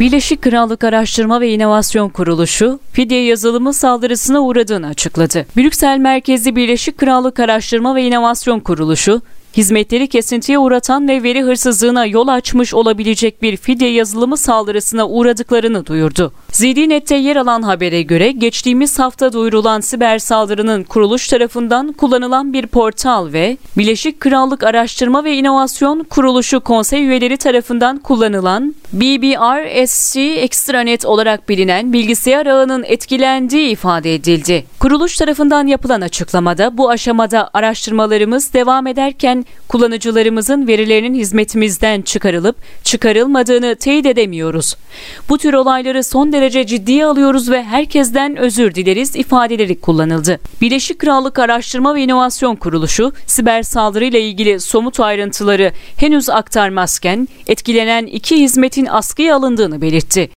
Birleşik Krallık Araştırma ve İnovasyon Kuruluşu, fidye yazılımı saldırısına uğradığını açıkladı. Brüksel merkezli Birleşik Krallık Araştırma ve İnovasyon Kuruluşu, hizmetleri kesintiye uğratan ve veri hırsızlığına yol açmış olabilecek bir fidye yazılımı saldırısına uğradıklarını duyurdu. ZDNet'te yer alan habere göre geçtiğimiz hafta duyurulan siber saldırının kuruluş tarafından kullanılan bir portal ve Birleşik Krallık Araştırma ve İnovasyon Kuruluşu konsey üyeleri tarafından kullanılan BBRSC Extranet olarak bilinen bilgisayar ağının etkilendiği ifade edildi. Kuruluş tarafından yapılan açıklamada bu aşamada araştırmalarımız devam ederken kullanıcılarımızın verilerinin hizmetimizden çıkarılıp çıkarılmadığını teyit edemiyoruz. Bu tür olayları son derece ciddiye alıyoruz ve herkesten özür dileriz ifadeleri kullanıldı. Birleşik Krallık Araştırma ve İnovasyon Kuruluşu siber saldırıyla ilgili somut ayrıntıları henüz aktarmazken etkilenen iki hizmetin askıya alındığını belirtti.